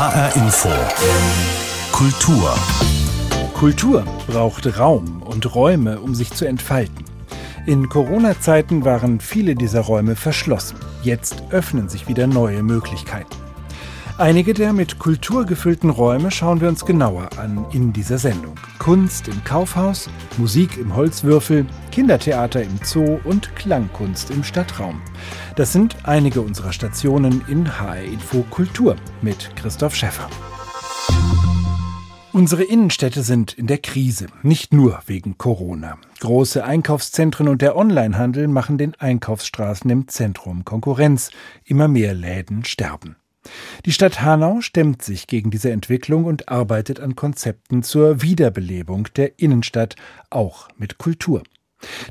HR Info. Kultur. Kultur braucht Raum und Räume, um sich zu entfalten. In Corona-Zeiten waren viele dieser Räume verschlossen. Jetzt öffnen sich wieder neue Möglichkeiten. Einige der mit Kultur gefüllten Räume schauen wir uns genauer an in dieser Sendung. Kunst im Kaufhaus, Musik im Holzwürfel, Kindertheater im Zoo und Klangkunst im Stadtraum. Das sind einige unserer Stationen in HR Info Kultur mit Christoph Schäffer. Unsere Innenstädte sind in der Krise, nicht nur wegen Corona. Große Einkaufszentren und der Onlinehandel machen den Einkaufsstraßen im Zentrum Konkurrenz. Immer mehr Läden sterben. Die Stadt Hanau stemmt sich gegen diese Entwicklung und arbeitet an Konzepten zur Wiederbelebung der Innenstadt, auch mit Kultur.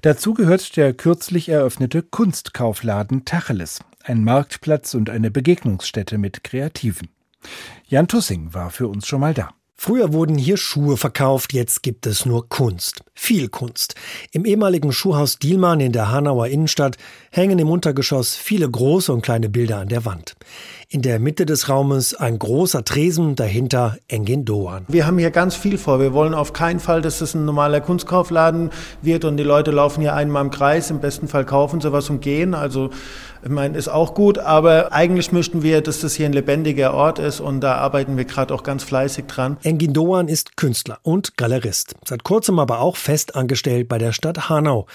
Dazu gehört der kürzlich eröffnete Kunstkaufladen Tacheles, ein Marktplatz und eine Begegnungsstätte mit Kreativen. Jan Tussing war für uns schon mal da. Früher wurden hier Schuhe verkauft, jetzt gibt es nur Kunst. Viel Kunst. Im ehemaligen Schuhhaus Dielmann in der Hanauer Innenstadt hängen im Untergeschoss viele große und kleine Bilder an der Wand. In der Mitte des Raumes ein großer Tresen, dahinter Engin Doan. Wir haben hier ganz viel vor. Wir wollen auf keinen Fall, dass es ein normaler Kunstkaufladen wird und die Leute laufen hier einmal im Kreis. Im besten Fall kaufen sie was und gehen. Also, ich meine, ist auch gut, aber eigentlich möchten wir, dass das hier ein lebendiger Ort ist und da arbeiten wir gerade auch ganz fleißig dran. Engin Doan ist Künstler und Galerist. Seit kurzem aber auch fest angestellt bei der Stadt Hanau.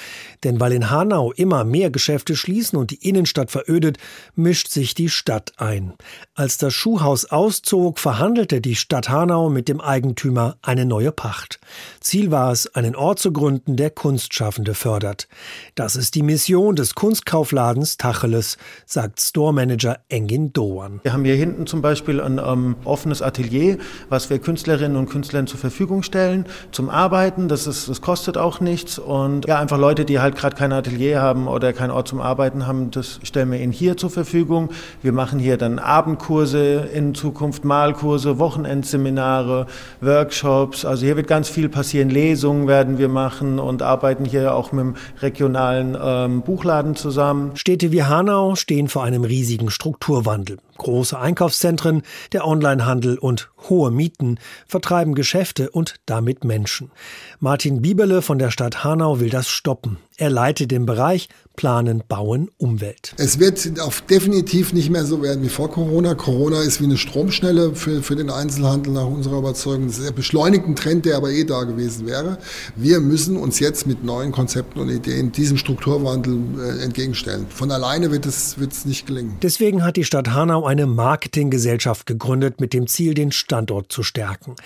Denn weil in Hanau immer mehr Geschäfte schließen und die Innenstadt verödet, mischt sich die Stadt ein. Als das Schuhhaus auszog, verhandelte die Stadt Hanau mit dem Eigentümer eine neue Pacht. Ziel war es, einen Ort zu gründen, der Kunstschaffende fördert. Das ist die Mission des Kunstkaufladens Tacheles, sagt Storemanager Engin Doan. Wir haben hier hinten zum Beispiel ein um, offenes Atelier, was wir Künstlerinnen und Künstlern zur Verfügung stellen zum Arbeiten. Das, ist, das kostet auch nichts. Und ja, einfach Leute, die halt gerade kein Atelier haben oder keinen Ort zum Arbeiten haben, das stellen wir ihnen hier zur Verfügung. Wir machen hier dann Abendkurse, in Zukunft Malkurse, Wochenendseminare, Workshops. Also hier wird ganz viel passieren. Lesungen werden wir machen und arbeiten hier auch mit dem regionalen ähm, Buchladen zusammen. Städte wie Hanau stehen vor einem riesigen Strukturwandel. Große Einkaufszentren, der Onlinehandel und hohe Mieten vertreiben Geschäfte und damit Menschen. Martin Bieberle von der Stadt Hanau will das stoppen. Er leitet den Bereich Planen, Bauen, Umwelt. Es wird auf definitiv nicht mehr so werden wie vor Corona. Corona ist wie eine Stromschnelle für, für den Einzelhandel nach unserer Überzeugung. Das ist ein beschleunigten Trend, der aber eh da gewesen wäre. Wir müssen uns jetzt mit neuen Konzepten und Ideen diesem Strukturwandel äh, entgegenstellen. Von alleine wird es, wird es nicht gelingen. Deswegen hat die Stadt Hanau eine Marketinggesellschaft gegründet mit dem Ziel, den Standort zu stärken.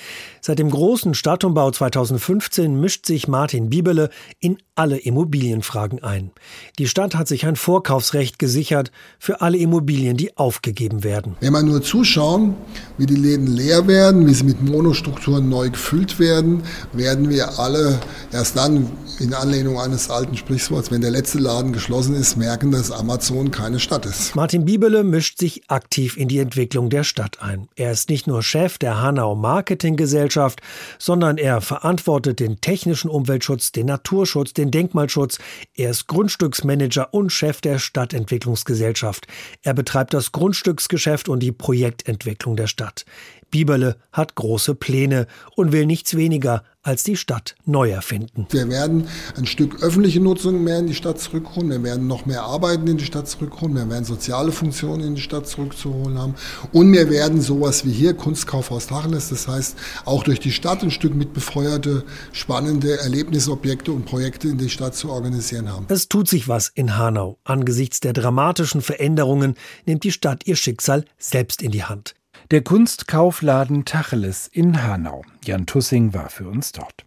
Seit dem großen Stadtumbau 2015 mischt sich Martin Bibele in alle Immobilienfragen ein. Die Stadt hat sich ein Vorkaufsrecht gesichert für alle Immobilien, die aufgegeben werden. Wenn wir nur zuschauen, wie die Läden leer werden, wie sie mit Monostrukturen neu gefüllt werden, werden wir alle erst dann in Anlehnung eines alten Sprichworts, wenn der letzte Laden geschlossen ist, merken, dass Amazon keine Stadt ist. Martin Bibele mischt sich aktiv in die Entwicklung der Stadt ein. Er ist nicht nur Chef der Hanau Marketinggesellschaft, sondern er verantwortet den technischen Umweltschutz, den Naturschutz, den Denkmalschutz. Er ist Grundstücksmanager und Chef der Stadtentwicklungsgesellschaft. Er betreibt das Grundstücksgeschäft und die Projektentwicklung der Stadt. Bieberle hat große Pläne und will nichts weniger als die Stadt neu erfinden. Wir werden ein Stück öffentliche Nutzung mehr in die Stadt zurückholen. Wir werden noch mehr Arbeiten in die Stadt zurückholen. Wir werden soziale Funktionen in die Stadt zurückzuholen haben. Und wir werden sowas wie hier Kunstkaufhaus Tacheles, das heißt auch durch die Stadt ein Stück mit befeuerte, spannende Erlebnisobjekte und Projekte in die Stadt zu organisieren haben. Es tut sich was in Hanau. Angesichts der dramatischen Veränderungen nimmt die Stadt ihr Schicksal selbst in die Hand. Der Kunstkaufladen Tacheles in Hanau. Jan Tussing war für uns dort.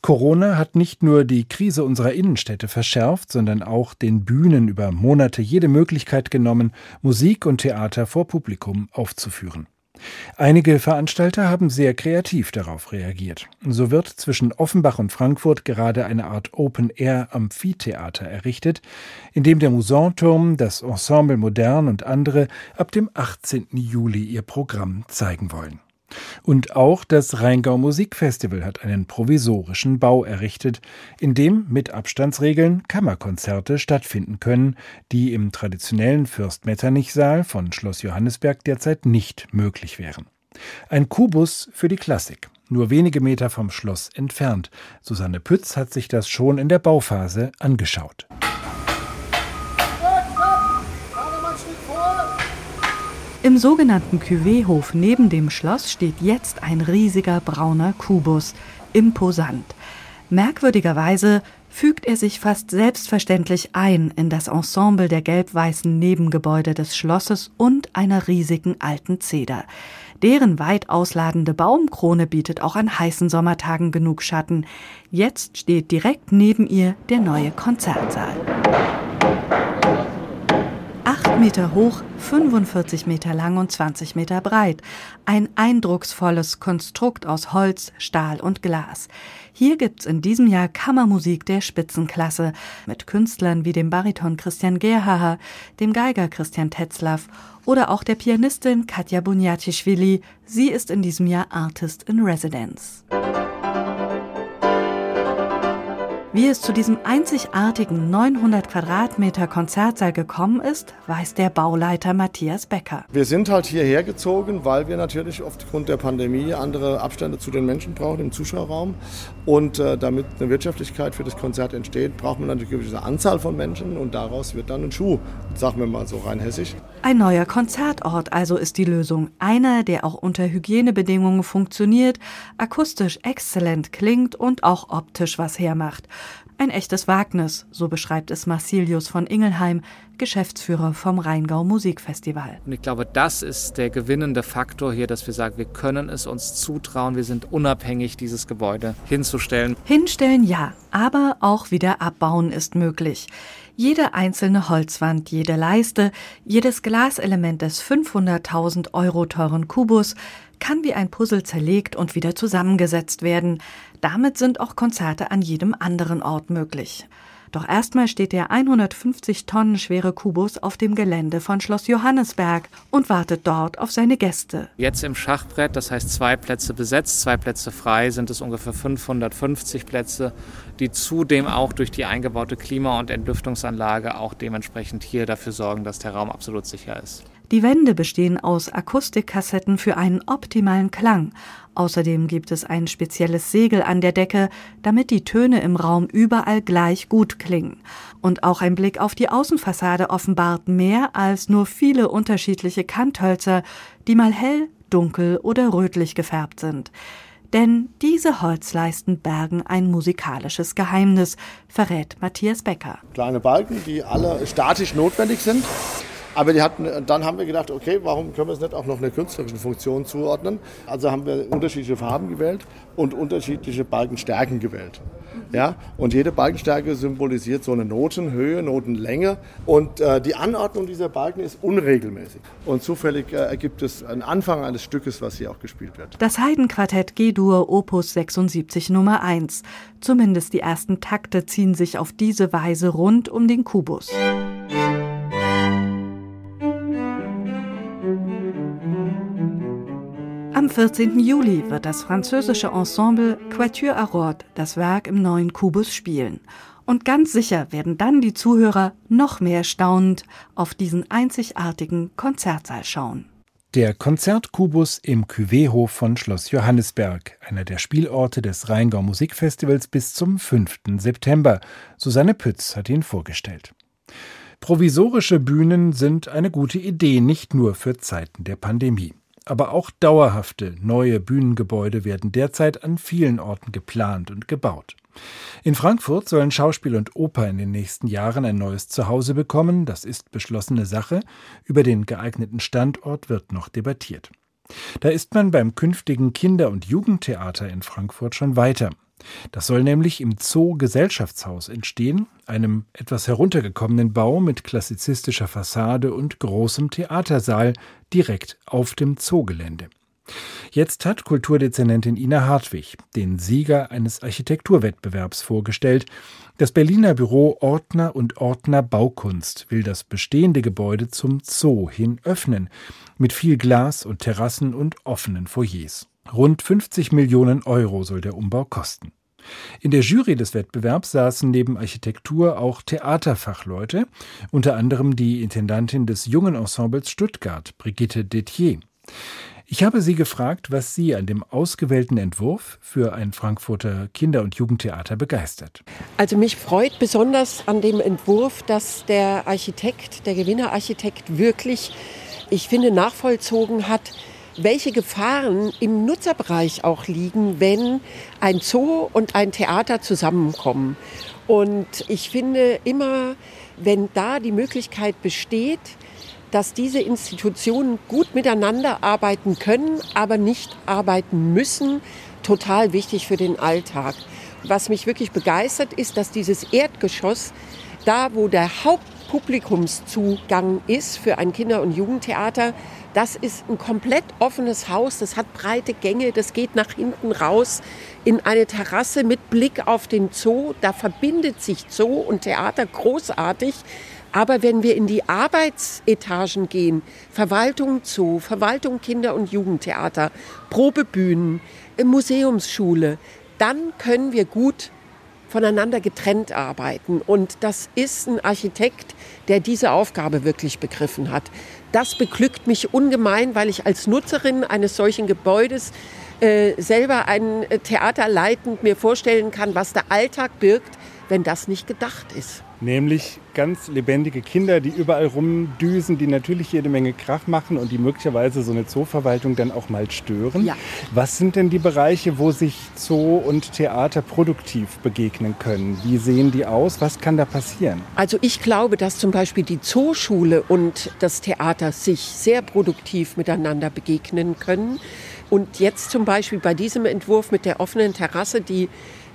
Corona hat nicht nur die Krise unserer Innenstädte verschärft, sondern auch den Bühnen über Monate jede Möglichkeit genommen, Musik und Theater vor Publikum aufzuführen. Einige Veranstalter haben sehr kreativ darauf reagiert. So wird zwischen Offenbach und Frankfurt gerade eine Art Open-Air-Amphitheater errichtet, in dem der Musanturm, das Ensemble Modern und andere ab dem 18. Juli ihr Programm zeigen wollen. Und auch das Rheingau Musikfestival hat einen provisorischen Bau errichtet, in dem mit Abstandsregeln Kammerkonzerte stattfinden können, die im traditionellen Fürst-Metternich-Saal von Schloss Johannesberg derzeit nicht möglich wären. Ein Kubus für die Klassik, nur wenige Meter vom Schloss entfernt. Susanne Pütz hat sich das schon in der Bauphase angeschaut. Im sogenannten Cuvée-Hof neben dem Schloss steht jetzt ein riesiger brauner Kubus, imposant. Merkwürdigerweise fügt er sich fast selbstverständlich ein in das Ensemble der gelb-weißen Nebengebäude des Schlosses und einer riesigen alten Zeder. Deren weit ausladende Baumkrone bietet auch an heißen Sommertagen genug Schatten. Jetzt steht direkt neben ihr der neue Konzertsaal. Meter hoch, 45 Meter lang und 20 Meter breit. Ein eindrucksvolles Konstrukt aus Holz, Stahl und Glas. Hier gibt's in diesem Jahr Kammermusik der Spitzenklasse mit Künstlern wie dem Bariton Christian Gerhaher, dem Geiger Christian Tetzlaff oder auch der Pianistin Katja Bunyacischwili. Sie ist in diesem Jahr Artist in Residence. Wie es zu diesem einzigartigen 900 Quadratmeter Konzertsaal gekommen ist, weiß der Bauleiter Matthias Becker. Wir sind halt hierher gezogen, weil wir natürlich aufgrund der Pandemie andere Abstände zu den Menschen brauchen im Zuschauerraum. Und äh, damit eine Wirtschaftlichkeit für das Konzert entsteht, braucht man natürlich eine gewisse Anzahl von Menschen und daraus wird dann ein Schuh, sagen wir mal so rein hessisch. Ein neuer Konzertort also ist die Lösung. Einer, der auch unter Hygienebedingungen funktioniert, akustisch exzellent klingt und auch optisch was hermacht. Ein echtes Wagnis, so beschreibt es Marsilius von Ingelheim, Geschäftsführer vom Rheingau Musikfestival. Und ich glaube, das ist der gewinnende Faktor hier, dass wir sagen, wir können es uns zutrauen, wir sind unabhängig, dieses Gebäude hinzustellen. Hinstellen ja, aber auch wieder abbauen ist möglich. Jede einzelne Holzwand, jede Leiste, jedes Glaselement des 500.000 Euro teuren Kubus kann wie ein Puzzle zerlegt und wieder zusammengesetzt werden. Damit sind auch Konzerte an jedem anderen Ort möglich. Doch erstmal steht der 150 Tonnen schwere Kubus auf dem Gelände von Schloss Johannesberg und wartet dort auf seine Gäste. Jetzt im Schachbrett, das heißt zwei Plätze besetzt, zwei Plätze frei, sind es ungefähr 550 Plätze, die zudem auch durch die eingebaute Klima- und Entlüftungsanlage auch dementsprechend hier dafür sorgen, dass der Raum absolut sicher ist. Die Wände bestehen aus Akustikkassetten für einen optimalen Klang. Außerdem gibt es ein spezielles Segel an der Decke, damit die Töne im Raum überall gleich gut klingen. Und auch ein Blick auf die Außenfassade offenbart mehr als nur viele unterschiedliche Kanthölzer, die mal hell, dunkel oder rötlich gefärbt sind. Denn diese Holzleisten bergen ein musikalisches Geheimnis, verrät Matthias Becker. Kleine Balken, die alle statisch notwendig sind. Aber die hatten, dann haben wir gedacht, okay, warum können wir es nicht auch noch einer künstlerischen Funktion zuordnen? Also haben wir unterschiedliche Farben gewählt und unterschiedliche Balkenstärken gewählt. Ja? Und jede Balkenstärke symbolisiert so eine Notenhöhe, Notenlänge. Und äh, die Anordnung dieser Balken ist unregelmäßig. Und zufällig äh, ergibt es einen Anfang eines Stückes, was hier auch gespielt wird. Das Heidenquartett G-Dur Opus 76 Nummer 1. Zumindest die ersten Takte ziehen sich auf diese Weise rund um den Kubus. Am 14. Juli wird das französische Ensemble Quatuor Rhodes das Werk im neuen Kubus spielen. Und ganz sicher werden dann die Zuhörer noch mehr staunend auf diesen einzigartigen Konzertsaal schauen. Der Konzertkubus im Cuvée-Hof von Schloss Johannesberg, einer der Spielorte des Rheingau Musikfestivals bis zum 5. September. Susanne Pütz hat ihn vorgestellt. Provisorische Bühnen sind eine gute Idee, nicht nur für Zeiten der Pandemie. Aber auch dauerhafte neue Bühnengebäude werden derzeit an vielen Orten geplant und gebaut. In Frankfurt sollen Schauspiel und Oper in den nächsten Jahren ein neues Zuhause bekommen. Das ist beschlossene Sache. Über den geeigneten Standort wird noch debattiert. Da ist man beim künftigen Kinder- und Jugendtheater in Frankfurt schon weiter. Das soll nämlich im Zoo Gesellschaftshaus entstehen, einem etwas heruntergekommenen Bau mit klassizistischer Fassade und großem Theatersaal direkt auf dem Zoogelände. Jetzt hat Kulturdezernentin Ina Hartwig den Sieger eines Architekturwettbewerbs vorgestellt. Das Berliner Büro Ordner und Ordner Baukunst will das bestehende Gebäude zum Zoo hin öffnen, mit viel Glas und Terrassen und offenen Foyers. Rund 50 Millionen Euro soll der Umbau kosten. In der Jury des Wettbewerbs saßen neben Architektur auch Theaterfachleute, unter anderem die Intendantin des Jungen Ensembles Stuttgart, Brigitte Detier. Ich habe sie gefragt, was sie an dem ausgewählten Entwurf für ein Frankfurter Kinder- und Jugendtheater begeistert. Also mich freut besonders an dem Entwurf, dass der Architekt, der Gewinnerarchitekt wirklich, ich finde, nachvollzogen hat, welche Gefahren im Nutzerbereich auch liegen, wenn ein Zoo und ein Theater zusammenkommen. Und ich finde immer, wenn da die Möglichkeit besteht, dass diese Institutionen gut miteinander arbeiten können, aber nicht arbeiten müssen, total wichtig für den Alltag. Was mich wirklich begeistert, ist, dass dieses Erdgeschoss, da wo der Hauptpublikumszugang ist für ein Kinder- und Jugendtheater, das ist ein komplett offenes Haus, das hat breite Gänge, das geht nach hinten raus in eine Terrasse mit Blick auf den Zoo. Da verbindet sich Zoo und Theater großartig. Aber wenn wir in die Arbeitsetagen gehen, Verwaltung Zoo, Verwaltung Kinder- und Jugendtheater, Probebühnen, Museumsschule, dann können wir gut voneinander getrennt arbeiten. Und das ist ein Architekt, der diese Aufgabe wirklich begriffen hat. Das beglückt mich ungemein, weil ich als Nutzerin eines solchen Gebäudes äh, selber ein Theater leitend mir vorstellen kann, was der Alltag birgt, wenn das nicht gedacht ist. Nämlich ganz lebendige Kinder, die überall rumdüsen, die natürlich jede Menge Krach machen und die möglicherweise so eine Zooverwaltung dann auch mal stören. Ja. Was sind denn die Bereiche, wo sich Zoo und Theater produktiv begegnen können? Wie sehen die aus? Was kann da passieren? Also ich glaube, dass zum Beispiel die Zooschule und das Theater sich sehr produktiv miteinander begegnen können. Und jetzt zum Beispiel bei diesem Entwurf mit der offenen Terrasse, die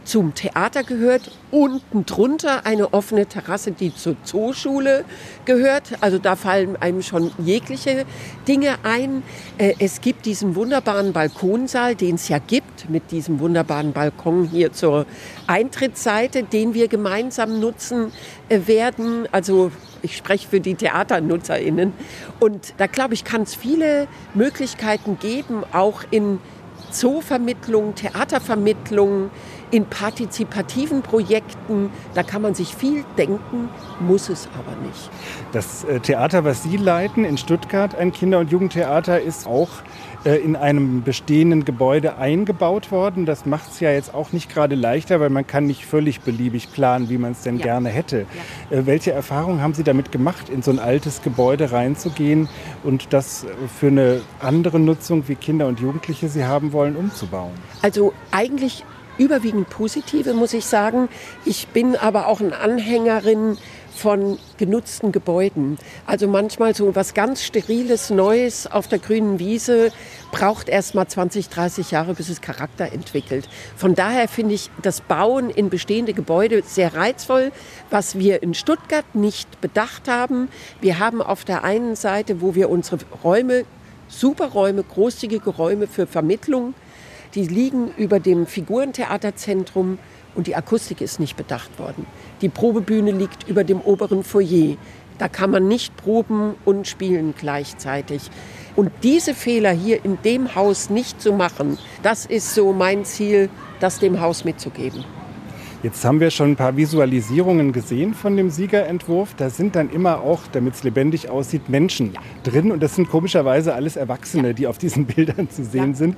zum Theater gehört, unten drunter eine offene Terrasse, die zur Zooschule gehört. Also da fallen einem schon jegliche Dinge ein. Äh, es gibt diesen wunderbaren Balkonsaal, den es ja gibt, mit diesem wunderbaren Balkon hier zur Eintrittsseite, den wir gemeinsam nutzen äh, werden. Also ich spreche für die TheaternutzerInnen. Und da glaube ich, kann es viele Möglichkeiten geben, auch in Zoovermittlung, Theatervermittlung, in partizipativen Projekten. Da kann man sich viel denken, muss es aber nicht. Das äh, Theater, was Sie leiten in Stuttgart, ein Kinder- und Jugendtheater, ist auch äh, in einem bestehenden Gebäude eingebaut worden. Das macht es ja jetzt auch nicht gerade leichter, weil man kann nicht völlig beliebig planen, wie man es denn ja. gerne hätte. Ja. Äh, welche Erfahrungen haben Sie damit gemacht, in so ein altes Gebäude reinzugehen und das für eine andere Nutzung, wie Kinder und Jugendliche sie haben wollen, umzubauen? Also eigentlich überwiegend positive, muss ich sagen. Ich bin aber auch eine Anhängerin von genutzten Gebäuden. Also manchmal so was ganz Steriles, Neues auf der grünen Wiese braucht erst mal 20, 30 Jahre, bis es Charakter entwickelt. Von daher finde ich das Bauen in bestehende Gebäude sehr reizvoll, was wir in Stuttgart nicht bedacht haben. Wir haben auf der einen Seite, wo wir unsere Räume, super Räume, großzügige Räume für Vermittlung, die liegen über dem Figurentheaterzentrum und die Akustik ist nicht bedacht worden. Die Probebühne liegt über dem oberen Foyer. Da kann man nicht proben und spielen gleichzeitig. Und diese Fehler hier in dem Haus nicht zu machen, das ist so mein Ziel, das dem Haus mitzugeben. Jetzt haben wir schon ein paar Visualisierungen gesehen von dem Siegerentwurf. Da sind dann immer auch, damit es lebendig aussieht, Menschen ja. drin. Und das sind komischerweise alles Erwachsene, ja. die auf diesen Bildern zu sehen ja. sind.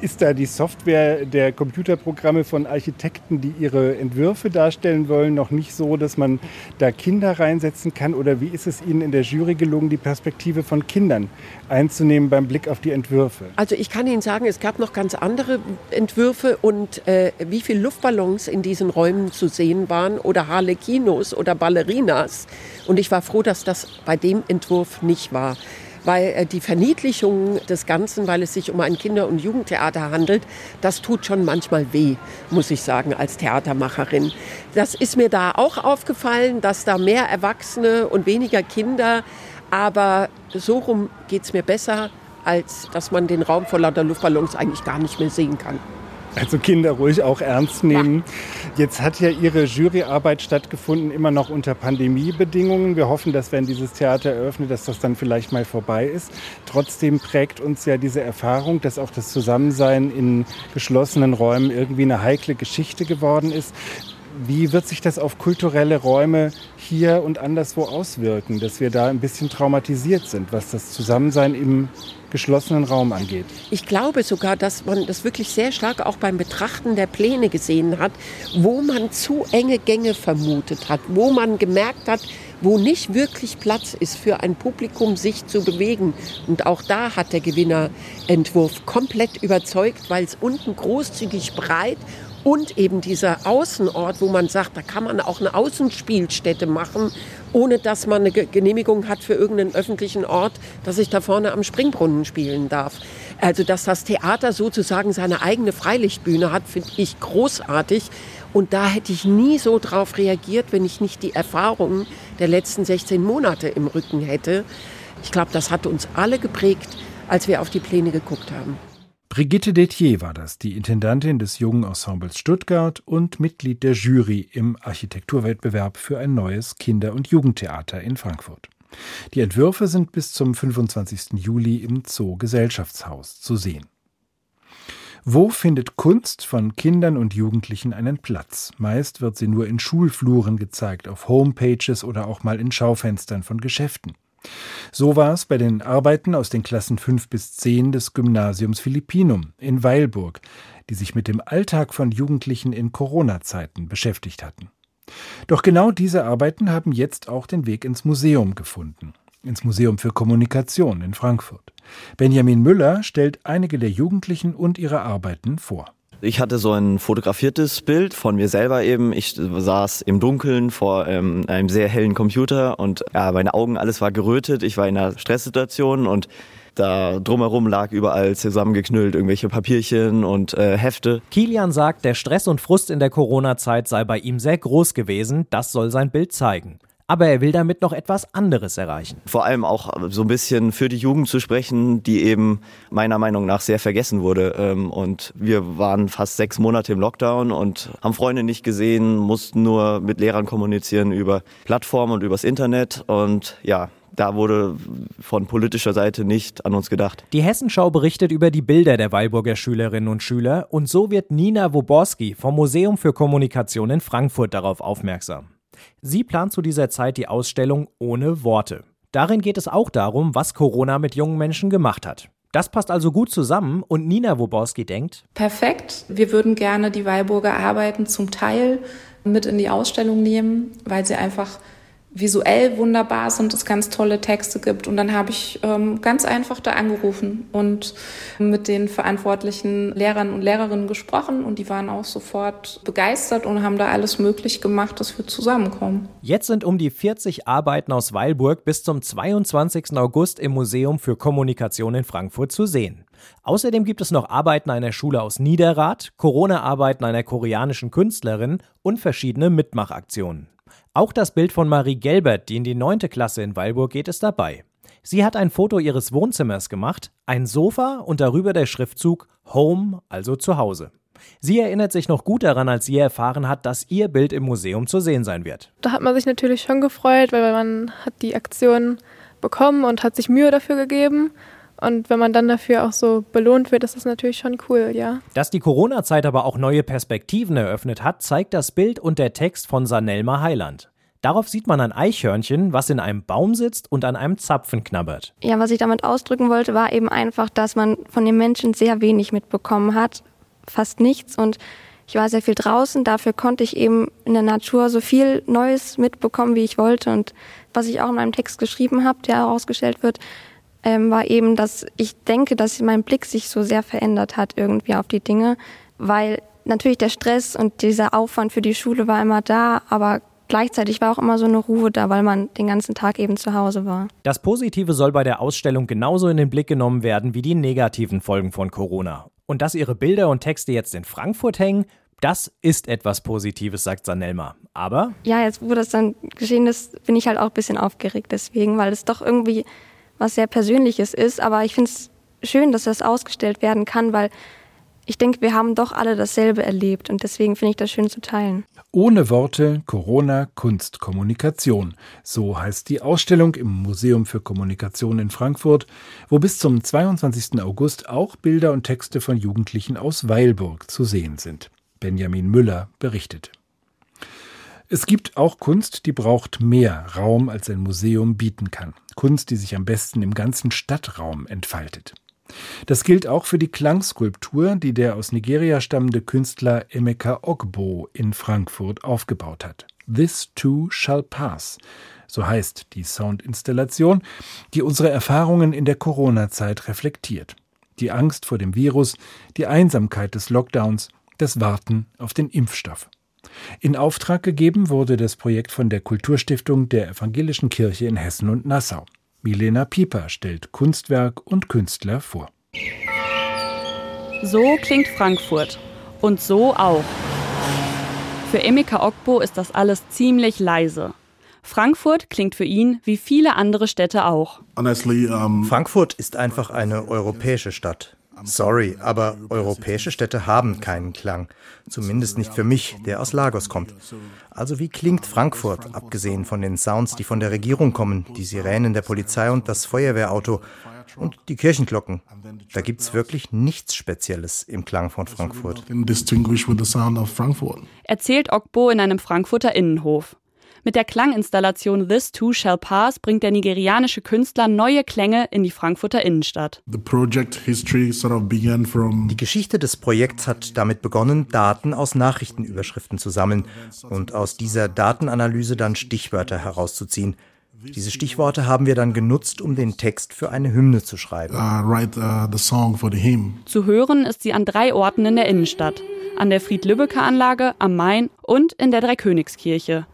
Ist da die Software der Computerprogramme von Architekten, die ihre Entwürfe darstellen wollen, noch nicht so, dass man da Kinder reinsetzen kann? Oder wie ist es Ihnen in der Jury gelungen, die Perspektive von Kindern einzunehmen beim Blick auf die Entwürfe? Also ich kann Ihnen sagen, es gab noch ganz andere Entwürfe und äh, wie viele Luftballons in diesen Räumen zu sehen waren oder Harlekinos oder Ballerinas. Und ich war froh, dass das bei dem Entwurf nicht war weil äh, die Verniedlichung des Ganzen, weil es sich um ein Kinder- und Jugendtheater handelt, das tut schon manchmal weh, muss ich sagen, als Theatermacherin. Das ist mir da auch aufgefallen, dass da mehr Erwachsene und weniger Kinder, aber so rum geht es mir besser als dass man den Raum vor lauter Luftballons eigentlich gar nicht mehr sehen kann. Also Kinder ruhig auch ernst nehmen. Jetzt hat ja Ihre Juryarbeit stattgefunden, immer noch unter Pandemiebedingungen. Wir hoffen, dass wenn dieses Theater eröffnet, dass das dann vielleicht mal vorbei ist. Trotzdem prägt uns ja diese Erfahrung, dass auch das Zusammensein in geschlossenen Räumen irgendwie eine heikle Geschichte geworden ist. Wie wird sich das auf kulturelle Räume hier und anderswo auswirken, dass wir da ein bisschen traumatisiert sind, was das Zusammensein im geschlossenen Raum angeht? Ich glaube sogar, dass man das wirklich sehr stark auch beim Betrachten der Pläne gesehen hat, wo man zu enge Gänge vermutet hat, wo man gemerkt hat, wo nicht wirklich Platz ist für ein Publikum, sich zu bewegen. Und auch da hat der Gewinnerentwurf komplett überzeugt, weil es unten großzügig breit und eben dieser Außenort, wo man sagt, da kann man auch eine Außenspielstätte machen, ohne dass man eine Genehmigung hat für irgendeinen öffentlichen Ort, dass ich da vorne am Springbrunnen spielen darf. Also, dass das Theater sozusagen seine eigene Freilichtbühne hat, finde ich großartig. Und da hätte ich nie so drauf reagiert, wenn ich nicht die Erfahrungen der letzten 16 Monate im Rücken hätte. Ich glaube, das hat uns alle geprägt, als wir auf die Pläne geguckt haben. Brigitte Detier war das, die Intendantin des Jungen Ensembles Stuttgart und Mitglied der Jury im Architekturwettbewerb für ein neues Kinder- und Jugendtheater in Frankfurt. Die Entwürfe sind bis zum 25. Juli im Zoo Gesellschaftshaus zu sehen. Wo findet Kunst von Kindern und Jugendlichen einen Platz? Meist wird sie nur in Schulfluren gezeigt, auf Homepages oder auch mal in Schaufenstern von Geschäften. So war es bei den Arbeiten aus den Klassen 5 bis 10 des Gymnasiums Philippinum in Weilburg, die sich mit dem Alltag von Jugendlichen in Corona-Zeiten beschäftigt hatten. Doch genau diese Arbeiten haben jetzt auch den Weg ins Museum gefunden, ins Museum für Kommunikation in Frankfurt. Benjamin Müller stellt einige der Jugendlichen und ihre Arbeiten vor. Ich hatte so ein fotografiertes Bild von mir selber eben. Ich saß im Dunkeln vor ähm, einem sehr hellen Computer und ja, meine Augen, alles war gerötet. Ich war in einer Stresssituation und da drumherum lag überall zusammengeknüllt irgendwelche Papierchen und äh, Hefte. Kilian sagt, der Stress und Frust in der Corona-Zeit sei bei ihm sehr groß gewesen. Das soll sein Bild zeigen aber er will damit noch etwas anderes erreichen. Vor allem auch so ein bisschen für die Jugend zu sprechen, die eben meiner Meinung nach sehr vergessen wurde. Ähm, und wir waren fast sechs Monate im Lockdown und haben Freunde nicht gesehen, mussten nur mit Lehrern kommunizieren über Plattformen und übers Internet. Und ja, da wurde von politischer Seite nicht an uns gedacht. Die Hessenschau berichtet über die Bilder der Weilburger Schülerinnen und Schüler und so wird Nina Woborski vom Museum für Kommunikation in Frankfurt darauf aufmerksam. Sie plant zu dieser Zeit die Ausstellung Ohne Worte. Darin geht es auch darum, was Corona mit jungen Menschen gemacht hat. Das passt also gut zusammen und Nina Woborski denkt: Perfekt. Wir würden gerne die Weilburger Arbeiten zum Teil mit in die Ausstellung nehmen, weil sie einfach visuell wunderbar sind, es ganz tolle Texte gibt. Und dann habe ich ähm, ganz einfach da angerufen und mit den verantwortlichen Lehrern und Lehrerinnen gesprochen und die waren auch sofort begeistert und haben da alles möglich gemacht, dass wir zusammenkommen. Jetzt sind um die 40 Arbeiten aus Weilburg bis zum 22. August im Museum für Kommunikation in Frankfurt zu sehen. Außerdem gibt es noch Arbeiten einer Schule aus Niederrad, Corona-Arbeiten einer koreanischen Künstlerin und verschiedene Mitmachaktionen. Auch das Bild von Marie Gelbert, die in die neunte Klasse in Weilburg geht, ist dabei. Sie hat ein Foto ihres Wohnzimmers gemacht, ein Sofa und darüber der Schriftzug Home, also zu Hause. Sie erinnert sich noch gut daran, als sie erfahren hat, dass ihr Bild im Museum zu sehen sein wird. Da hat man sich natürlich schon gefreut, weil man hat die Aktion bekommen und hat sich Mühe dafür gegeben. Und wenn man dann dafür auch so belohnt wird, ist das natürlich schon cool, ja. Dass die Corona-Zeit aber auch neue Perspektiven eröffnet hat, zeigt das Bild und der Text von Sanelma Heiland. Darauf sieht man ein Eichhörnchen, was in einem Baum sitzt und an einem Zapfen knabbert. Ja, was ich damit ausdrücken wollte, war eben einfach, dass man von den Menschen sehr wenig mitbekommen hat, fast nichts. Und ich war sehr viel draußen, dafür konnte ich eben in der Natur so viel Neues mitbekommen, wie ich wollte. Und was ich auch in meinem Text geschrieben habe, der herausgestellt wird, ähm, war eben, dass ich denke, dass mein Blick sich so sehr verändert hat irgendwie auf die Dinge, weil natürlich der Stress und dieser Aufwand für die Schule war immer da, aber Gleichzeitig war auch immer so eine Ruhe da, weil man den ganzen Tag eben zu Hause war. Das Positive soll bei der Ausstellung genauso in den Blick genommen werden wie die negativen Folgen von Corona. Und dass ihre Bilder und Texte jetzt in Frankfurt hängen, das ist etwas Positives, sagt Sanelma. Aber? Ja, jetzt wo das dann geschehen ist, bin ich halt auch ein bisschen aufgeregt deswegen, weil es doch irgendwie was sehr Persönliches ist. Aber ich finde es schön, dass das ausgestellt werden kann, weil ich denke, wir haben doch alle dasselbe erlebt und deswegen finde ich das schön zu teilen. Ohne Worte Corona Kunst Kommunikation. So heißt die Ausstellung im Museum für Kommunikation in Frankfurt, wo bis zum 22. August auch Bilder und Texte von Jugendlichen aus Weilburg zu sehen sind. Benjamin Müller berichtet. Es gibt auch Kunst, die braucht mehr Raum, als ein Museum bieten kann. Kunst, die sich am besten im ganzen Stadtraum entfaltet. Das gilt auch für die Klangskulptur, die der aus Nigeria stammende Künstler Emeka Ogbo in Frankfurt aufgebaut hat. This too shall pass. So heißt die Soundinstallation, die unsere Erfahrungen in der Corona-Zeit reflektiert. Die Angst vor dem Virus, die Einsamkeit des Lockdowns, das Warten auf den Impfstoff. In Auftrag gegeben wurde das Projekt von der Kulturstiftung der Evangelischen Kirche in Hessen und Nassau. Milena Pieper stellt Kunstwerk und Künstler vor. So klingt Frankfurt. Und so auch. Für Emeka Okbo ist das alles ziemlich leise. Frankfurt klingt für ihn wie viele andere Städte auch. Frankfurt ist einfach eine europäische Stadt. Sorry, aber europäische Städte haben keinen Klang. Zumindest nicht für mich, der aus Lagos kommt. Also wie klingt Frankfurt, abgesehen von den Sounds, die von der Regierung kommen, die Sirenen der Polizei und das Feuerwehrauto und die Kirchenglocken? Da gibt's wirklich nichts Spezielles im Klang von Frankfurt. Erzählt Okbo in einem Frankfurter Innenhof. Mit der Klanginstallation This Too Shall Pass bringt der nigerianische Künstler neue Klänge in die Frankfurter Innenstadt. Die Geschichte des Projekts hat damit begonnen, Daten aus Nachrichtenüberschriften zu sammeln und aus dieser Datenanalyse dann Stichwörter herauszuziehen. Diese Stichworte haben wir dann genutzt, um den Text für eine Hymne zu schreiben. Uh, zu hören ist sie an drei Orten in der Innenstadt. An der Fried-Lübbecke-Anlage, am Main und in der Dreikönigskirche.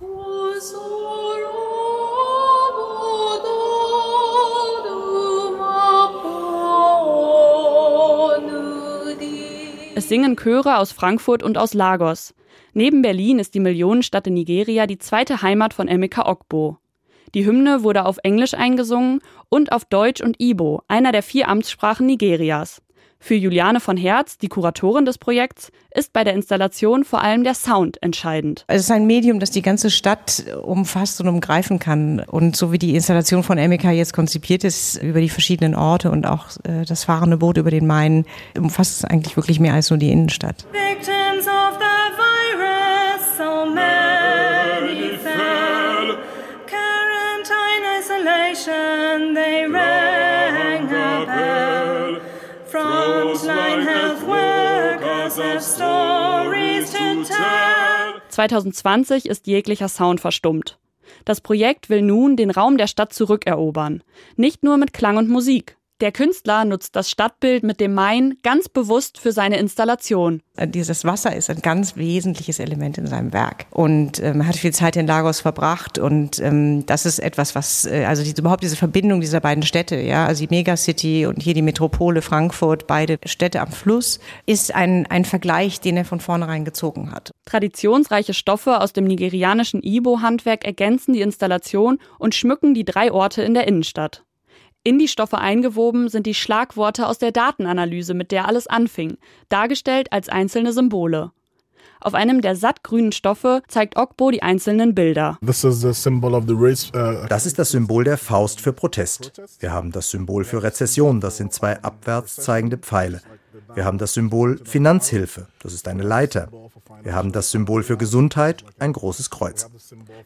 Es singen Chöre aus Frankfurt und aus Lagos. Neben Berlin ist die Millionenstadt in Nigeria die zweite Heimat von Emeka Okbo. Die Hymne wurde auf Englisch eingesungen und auf Deutsch und Ibo, einer der vier Amtssprachen Nigerias. Für Juliane von Herz, die Kuratorin des Projekts, ist bei der Installation vor allem der Sound entscheidend. Es ist ein Medium, das die ganze Stadt umfasst und umgreifen kann. Und so wie die Installation von Emeka jetzt konzipiert ist, über die verschiedenen Orte und auch äh, das fahrende Boot über den Main, umfasst es eigentlich wirklich mehr als nur die Innenstadt. Victims of the virus, so many fell. Quarantine isolation, 2020 ist jeglicher Sound verstummt. Das Projekt will nun den Raum der Stadt zurückerobern. Nicht nur mit Klang und Musik. Der Künstler nutzt das Stadtbild mit dem Main ganz bewusst für seine Installation. Äh, dieses Wasser ist ein ganz wesentliches Element in seinem Werk. Und ähm, er hat viel Zeit in Lagos verbracht. Und ähm, das ist etwas, was, äh, also die, überhaupt diese Verbindung dieser beiden Städte, ja, also die Megacity und hier die Metropole Frankfurt, beide Städte am Fluss, ist ein, ein Vergleich, den er von vornherein gezogen hat. Traditionsreiche Stoffe aus dem nigerianischen Ibo-Handwerk ergänzen die Installation und schmücken die drei Orte in der Innenstadt. In die Stoffe eingewoben sind die Schlagworte aus der Datenanalyse, mit der alles anfing, dargestellt als einzelne Symbole. Auf einem der sattgrünen Stoffe zeigt Ogbo die einzelnen Bilder. Uh, das ist das Symbol der Faust für Protest. Wir haben das Symbol für Rezession, das sind zwei abwärts zeigende Pfeile. Wir haben das Symbol Finanzhilfe, das ist eine Leiter. Wir haben das Symbol für Gesundheit, ein großes Kreuz.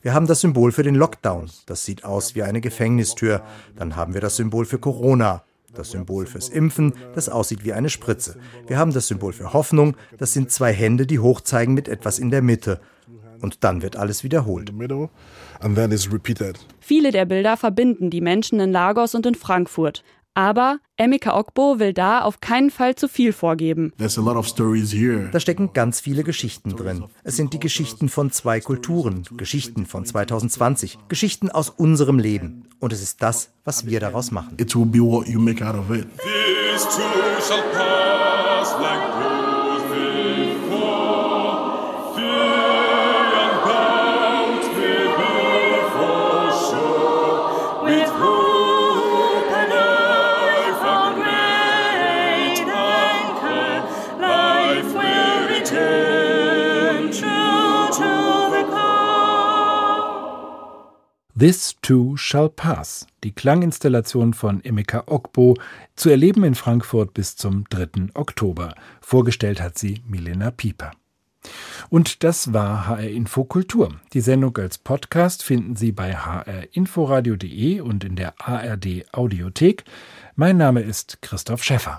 Wir haben das Symbol für den Lockdown, das sieht aus wie eine Gefängnistür. Dann haben wir das Symbol für Corona, das Symbol fürs Impfen, das aussieht wie eine Spritze. Wir haben das Symbol für Hoffnung, das sind zwei Hände, die hochzeigen mit etwas in der Mitte. Und dann wird alles wiederholt. Viele der Bilder verbinden die Menschen in Lagos und in Frankfurt. Aber Emeka Okbo will da auf keinen Fall zu viel vorgeben. Da stecken ganz viele Geschichten drin. Es sind die Geschichten von zwei Kulturen, Geschichten von 2020, Geschichten aus unserem Leben. Und es ist das, was wir daraus machen. It will be what you make out of it. This too shall pass like This Too Shall Pass, die Klanginstallation von Emeka Okbo, zu erleben in Frankfurt bis zum 3. Oktober. Vorgestellt hat sie Milena Pieper. Und das war HR Info Kultur. Die Sendung als Podcast finden Sie bei hrinforadio.de und in der ARD Audiothek. Mein Name ist Christoph Schäffer.